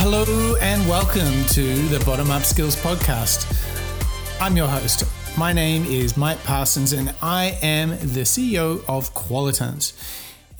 Hello and welcome to the Bottom Up Skills Podcast. I'm your host. My name is Mike Parsons and I am the CEO of Qualitance.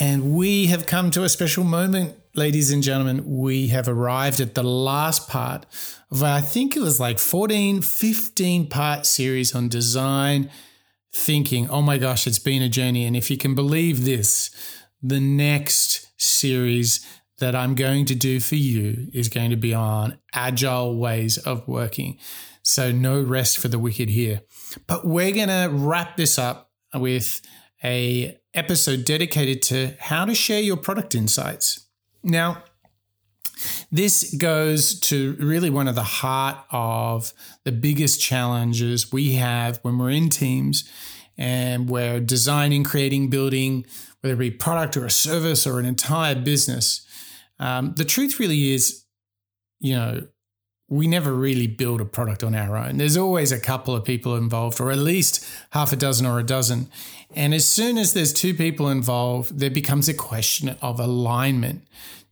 And we have come to a special moment, ladies and gentlemen. We have arrived at the last part of, I think it was like 14, 15 part series on design thinking. Oh my gosh, it's been a journey. And if you can believe this, the next series that I'm going to do for you is going to be on agile ways of working. So, no rest for the wicked here. But we're going to wrap this up with a episode dedicated to how to share your product insights. Now, this goes to really one of the heart of the biggest challenges we have when we're in teams and we're designing, creating, building, whether it be product or a service or an entire business. Um, the truth really is, you know, we never really build a product on our own. There's always a couple of people involved, or at least half a dozen or a dozen. And as soon as there's two people involved, there becomes a question of alignment.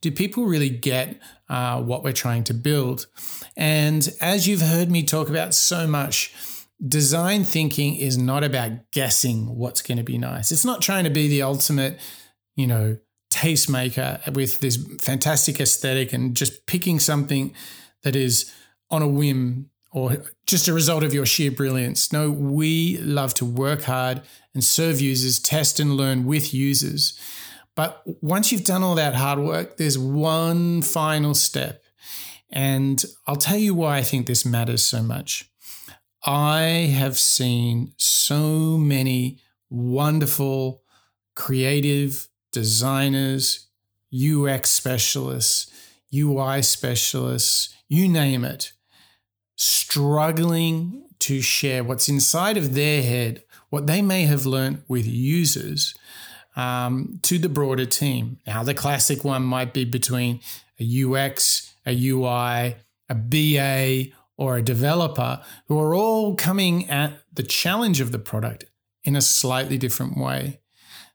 Do people really get uh, what we're trying to build? And as you've heard me talk about so much, design thinking is not about guessing what's going to be nice. It's not trying to be the ultimate, you know, tastemaker with this fantastic aesthetic and just picking something that is on a whim or just a result of your sheer brilliance. No, we love to work hard and serve users, test and learn with users. But once you've done all that hard work, there's one final step. And I'll tell you why I think this matters so much. I have seen so many wonderful, creative designers, UX specialists, UI specialists, you name it, struggling to share what's inside of their head, what they may have learned with users um, to the broader team. Now, the classic one might be between a UX, a UI, a BA, or a developer who are all coming at the challenge of the product in a slightly different way.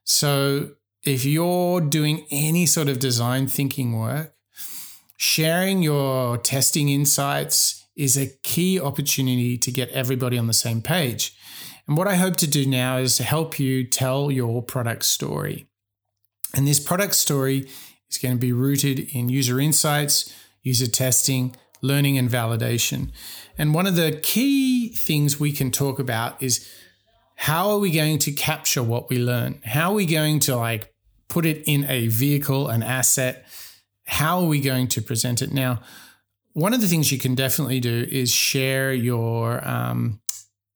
So, if you're doing any sort of design thinking work, sharing your testing insights is a key opportunity to get everybody on the same page. And what I hope to do now is to help you tell your product story. And this product story is going to be rooted in user insights, user testing, learning, and validation. And one of the key things we can talk about is how are we going to capture what we learn? How are we going to like put it in a vehicle, an asset, how are we going to present it? Now, one of the things you can definitely do is share your um,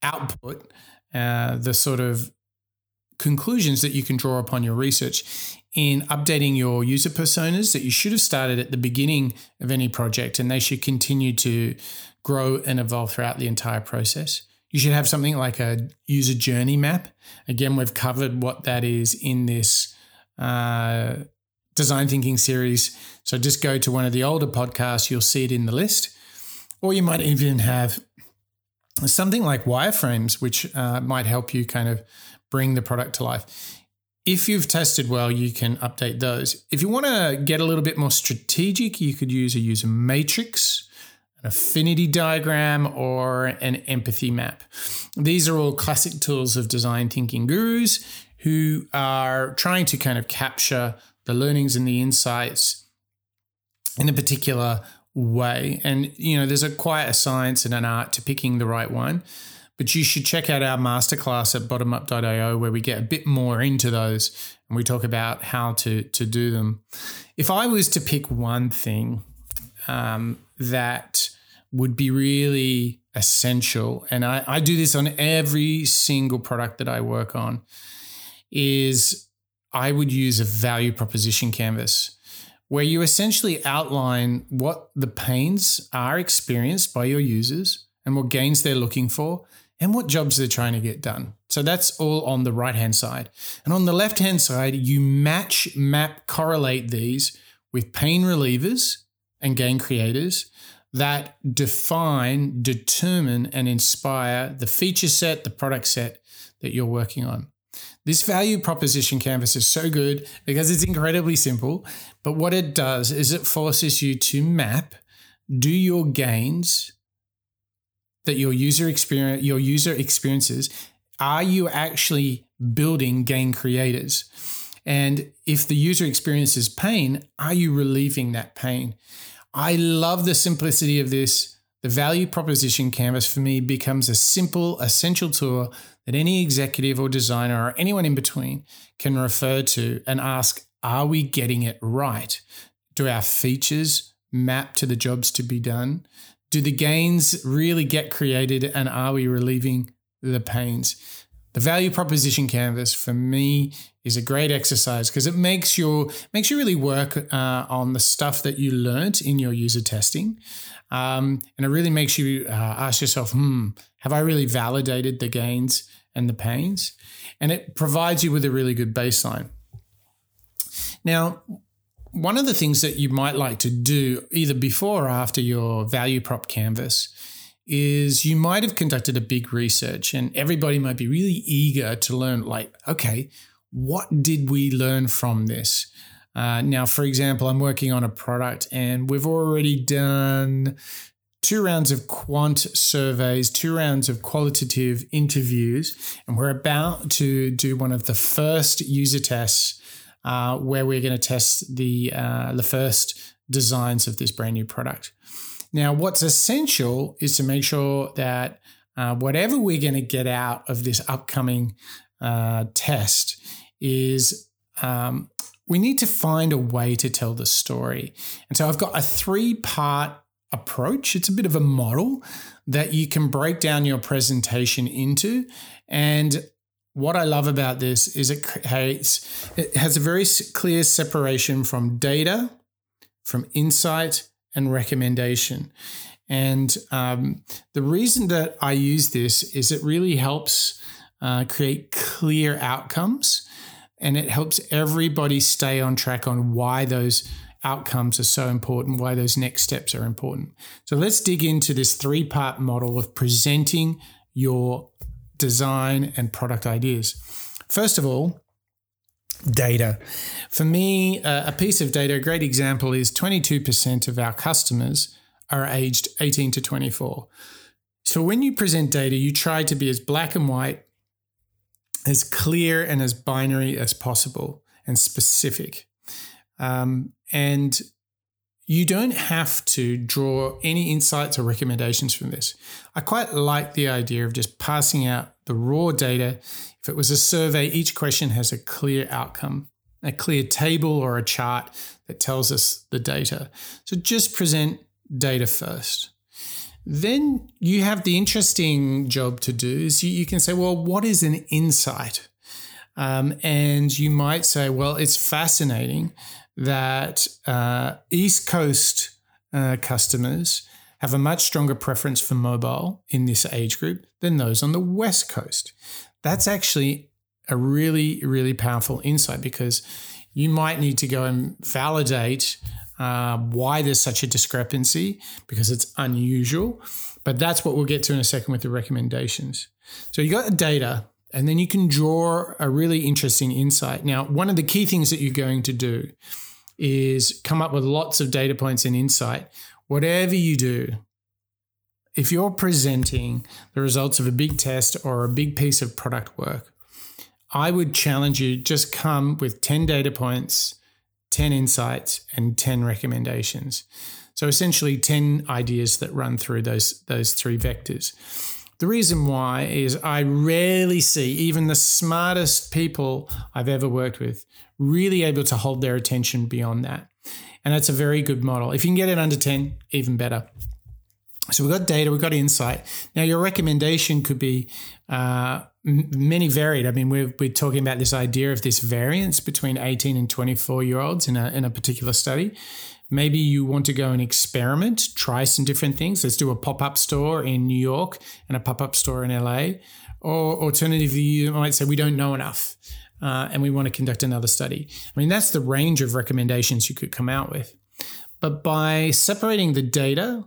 output, uh, the sort of conclusions that you can draw upon your research in updating your user personas that you should have started at the beginning of any project and they should continue to grow and evolve throughout the entire process. You should have something like a user journey map. Again, we've covered what that is in this uh, design thinking series. So just go to one of the older podcasts, you'll see it in the list. Or you might even have something like wireframes, which uh, might help you kind of bring the product to life. If you've tested well, you can update those. If you want to get a little bit more strategic, you could use a user matrix, affinity diagram, or an empathy map. These are all classic tools of design thinking gurus who are trying to kind of capture the learnings and the insights in a particular way. And, you know, there's a quite a science and an art to picking the right one. But you should check out our masterclass at bottomup.io where we get a bit more into those and we talk about how to, to do them. If I was to pick one thing um, that would be really essential, and I, I do this on every single product that I work on, is I would use a value proposition canvas where you essentially outline what the pains are experienced by your users and what gains they're looking for and what jobs they're trying to get done. So that's all on the right hand side. And on the left hand side, you match, map, correlate these with pain relievers and gain creators that define, determine, and inspire the feature set, the product set that you're working on. This value proposition canvas is so good because it's incredibly simple. But what it does is it forces you to map do your gains that your user experience your user experiences are you actually building gain creators and if the user experiences pain are you relieving that pain i love the simplicity of this. The value proposition canvas for me becomes a simple essential tool that any executive or designer or anyone in between can refer to and ask are we getting it right? Do our features map to the jobs to be done? Do the gains really get created and are we relieving the pains? The value proposition canvas for me is a great exercise because it makes your makes you really work uh, on the stuff that you learnt in your user testing, um, and it really makes you uh, ask yourself, "Hmm, have I really validated the gains and the pains?" And it provides you with a really good baseline. Now, one of the things that you might like to do either before or after your value prop canvas is you might have conducted a big research and everybody might be really eager to learn like okay what did we learn from this uh, now for example i'm working on a product and we've already done two rounds of quant surveys two rounds of qualitative interviews and we're about to do one of the first user tests uh, where we're going to test the uh, the first designs of this brand new product. Now, what's essential is to make sure that uh, whatever we're going to get out of this upcoming uh, test is um, we need to find a way to tell the story. And so I've got a three part approach. It's a bit of a model that you can break down your presentation into. And what I love about this is it creates, it has a very clear separation from data, from insight, and recommendation. And um, the reason that I use this is it really helps uh, create clear outcomes and it helps everybody stay on track on why those outcomes are so important, why those next steps are important. So let's dig into this three part model of presenting your design, and product ideas. First of all, data. For me, uh, a piece of data, a great example is 22% of our customers are aged 18 to 24. So when you present data, you try to be as black and white, as clear and as binary as possible, and specific. Um, and you don't have to draw any insights or recommendations from this. I quite like the idea of just passing out the raw data. If it was a survey, each question has a clear outcome, a clear table or a chart that tells us the data. So just present data first. Then you have the interesting job to do is you, you can say, well, what is an insight? Um, and you might say, well, it's fascinating that uh, East Coast uh, customers have a much stronger preference for mobile in this age group than those on the West Coast. That's actually a really, really powerful insight because you might need to go and validate uh, why there's such a discrepancy because it's unusual. But that's what we'll get to in a second with the recommendations. So you got the data, and then you can draw a really interesting insight. Now, one of the key things that you're going to do is come up with lots of data points and insight. Whatever you do, if you're presenting the results of a big test or a big piece of product work, I would challenge you just come with 10 data points, 10 insights, and 10 recommendations. So essentially 10 ideas that run through those, those three vectors. The reason why is I rarely see even the smartest people I've ever worked with really able to hold their attention beyond that. And that's a very good model. If you can get it under 10, even better. So we've got data, we've got insight. Now, your recommendation could be uh, many varied. I mean, we're, we're talking about this idea of this variance between 18 and 24 year olds in a, in a particular study. Maybe you want to go and experiment, try some different things. Let's do a pop up store in New York and a pop up store in LA. Or alternatively, you might say, we don't know enough uh, and we want to conduct another study. I mean, that's the range of recommendations you could come out with. But by separating the data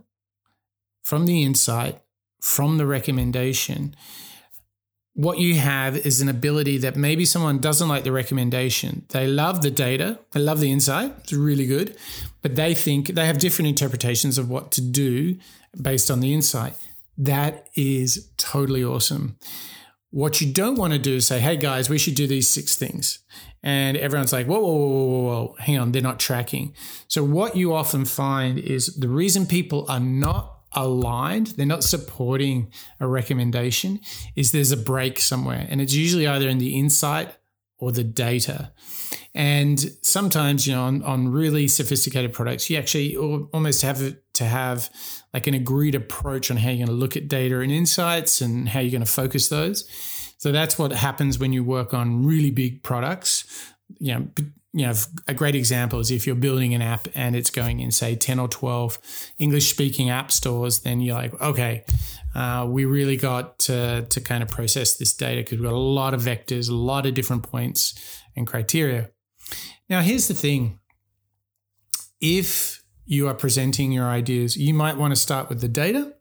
from the insight, from the recommendation, what you have is an ability that maybe someone doesn't like the recommendation. They love the data, they love the insight, it's really good, but they think they have different interpretations of what to do based on the insight. That is totally awesome. What you don't want to do is say, hey guys, we should do these six things. And everyone's like, whoa, whoa, whoa, whoa, whoa, hang on, they're not tracking. So, what you often find is the reason people are not aligned, they're not supporting a recommendation, is there's a break somewhere. And it's usually either in the insight or the data. And sometimes, you know, on, on really sophisticated products, you actually almost have to have like an agreed approach on how you're going to look at data and insights and how you're going to focus those. So that's what happens when you work on really big products. You know, you know, a great example is if you're building an app and it's going in, say, 10 or 12 English speaking app stores, then you're like, okay, uh, we really got to, to kind of process this data because we've got a lot of vectors, a lot of different points and criteria. Now, here's the thing if you are presenting your ideas, you might want to start with the data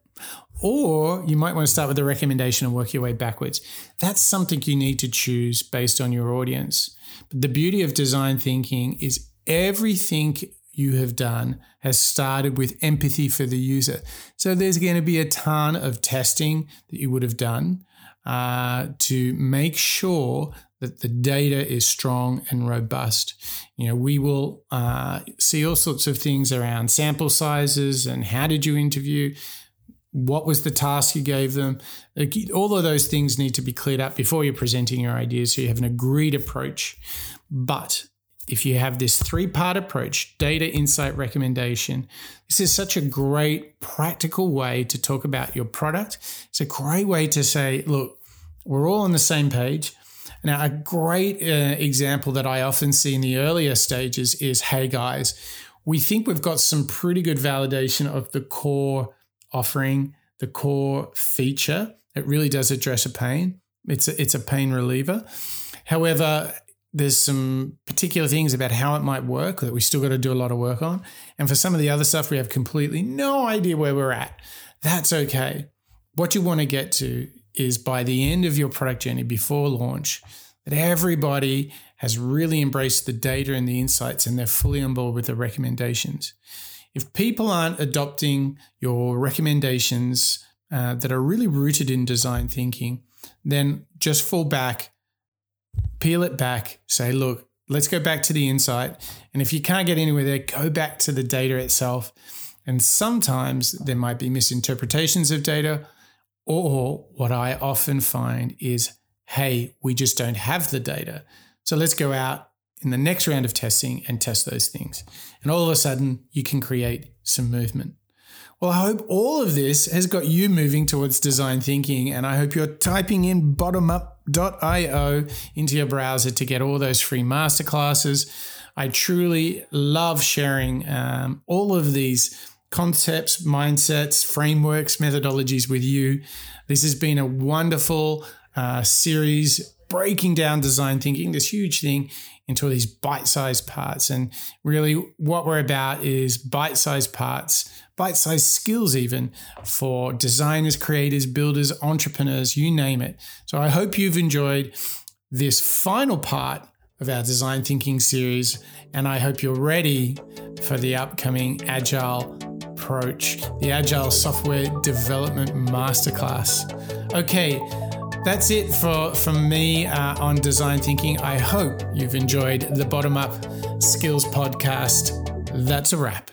or you might want to start with the recommendation and work your way backwards. That's something you need to choose based on your audience. But the beauty of design thinking is everything you have done has started with empathy for the user. So there's going to be a ton of testing that you would have done uh, to make sure that the data is strong and robust. You know, we will uh, see all sorts of things around sample sizes and how did you interview what was the task you gave them? All of those things need to be cleared up before you're presenting your ideas so you have an agreed approach. But if you have this three part approach data, insight, recommendation this is such a great practical way to talk about your product. It's a great way to say, look, we're all on the same page. Now, a great uh, example that I often see in the earlier stages is hey, guys, we think we've got some pretty good validation of the core offering the core feature. It really does address a pain. It's a, it's a pain reliever. However, there's some particular things about how it might work that we still got to do a lot of work on. And for some of the other stuff, we have completely no idea where we're at. That's okay. What you want to get to is by the end of your product journey before launch, that everybody has really embraced the data and the insights and they're fully on board with the recommendations. If people aren't adopting your recommendations uh, that are really rooted in design thinking, then just fall back, peel it back, say, look, let's go back to the insight. And if you can't get anywhere there, go back to the data itself. And sometimes there might be misinterpretations of data, or what I often find is, hey, we just don't have the data. So let's go out in the next round of testing and test those things. And all of a sudden, you can create some movement. Well, I hope all of this has got you moving towards design thinking, and I hope you're typing in bottomup.io into your browser to get all those free masterclasses. I truly love sharing um, all of these concepts, mindsets, frameworks, methodologies with you. This has been a wonderful uh, series breaking down design thinking, this huge thing into these bite-sized parts. And really what we're about is bite-sized parts, bite-sized skills even for designers, creators, builders, entrepreneurs, you name it. So I hope you've enjoyed this final part of our design thinking series and I hope you're ready for the upcoming agile approach, the agile software development masterclass. Okay, that's it for from me uh, on design thinking. I hope you've enjoyed the Bottom Up Skills podcast. That's a wrap.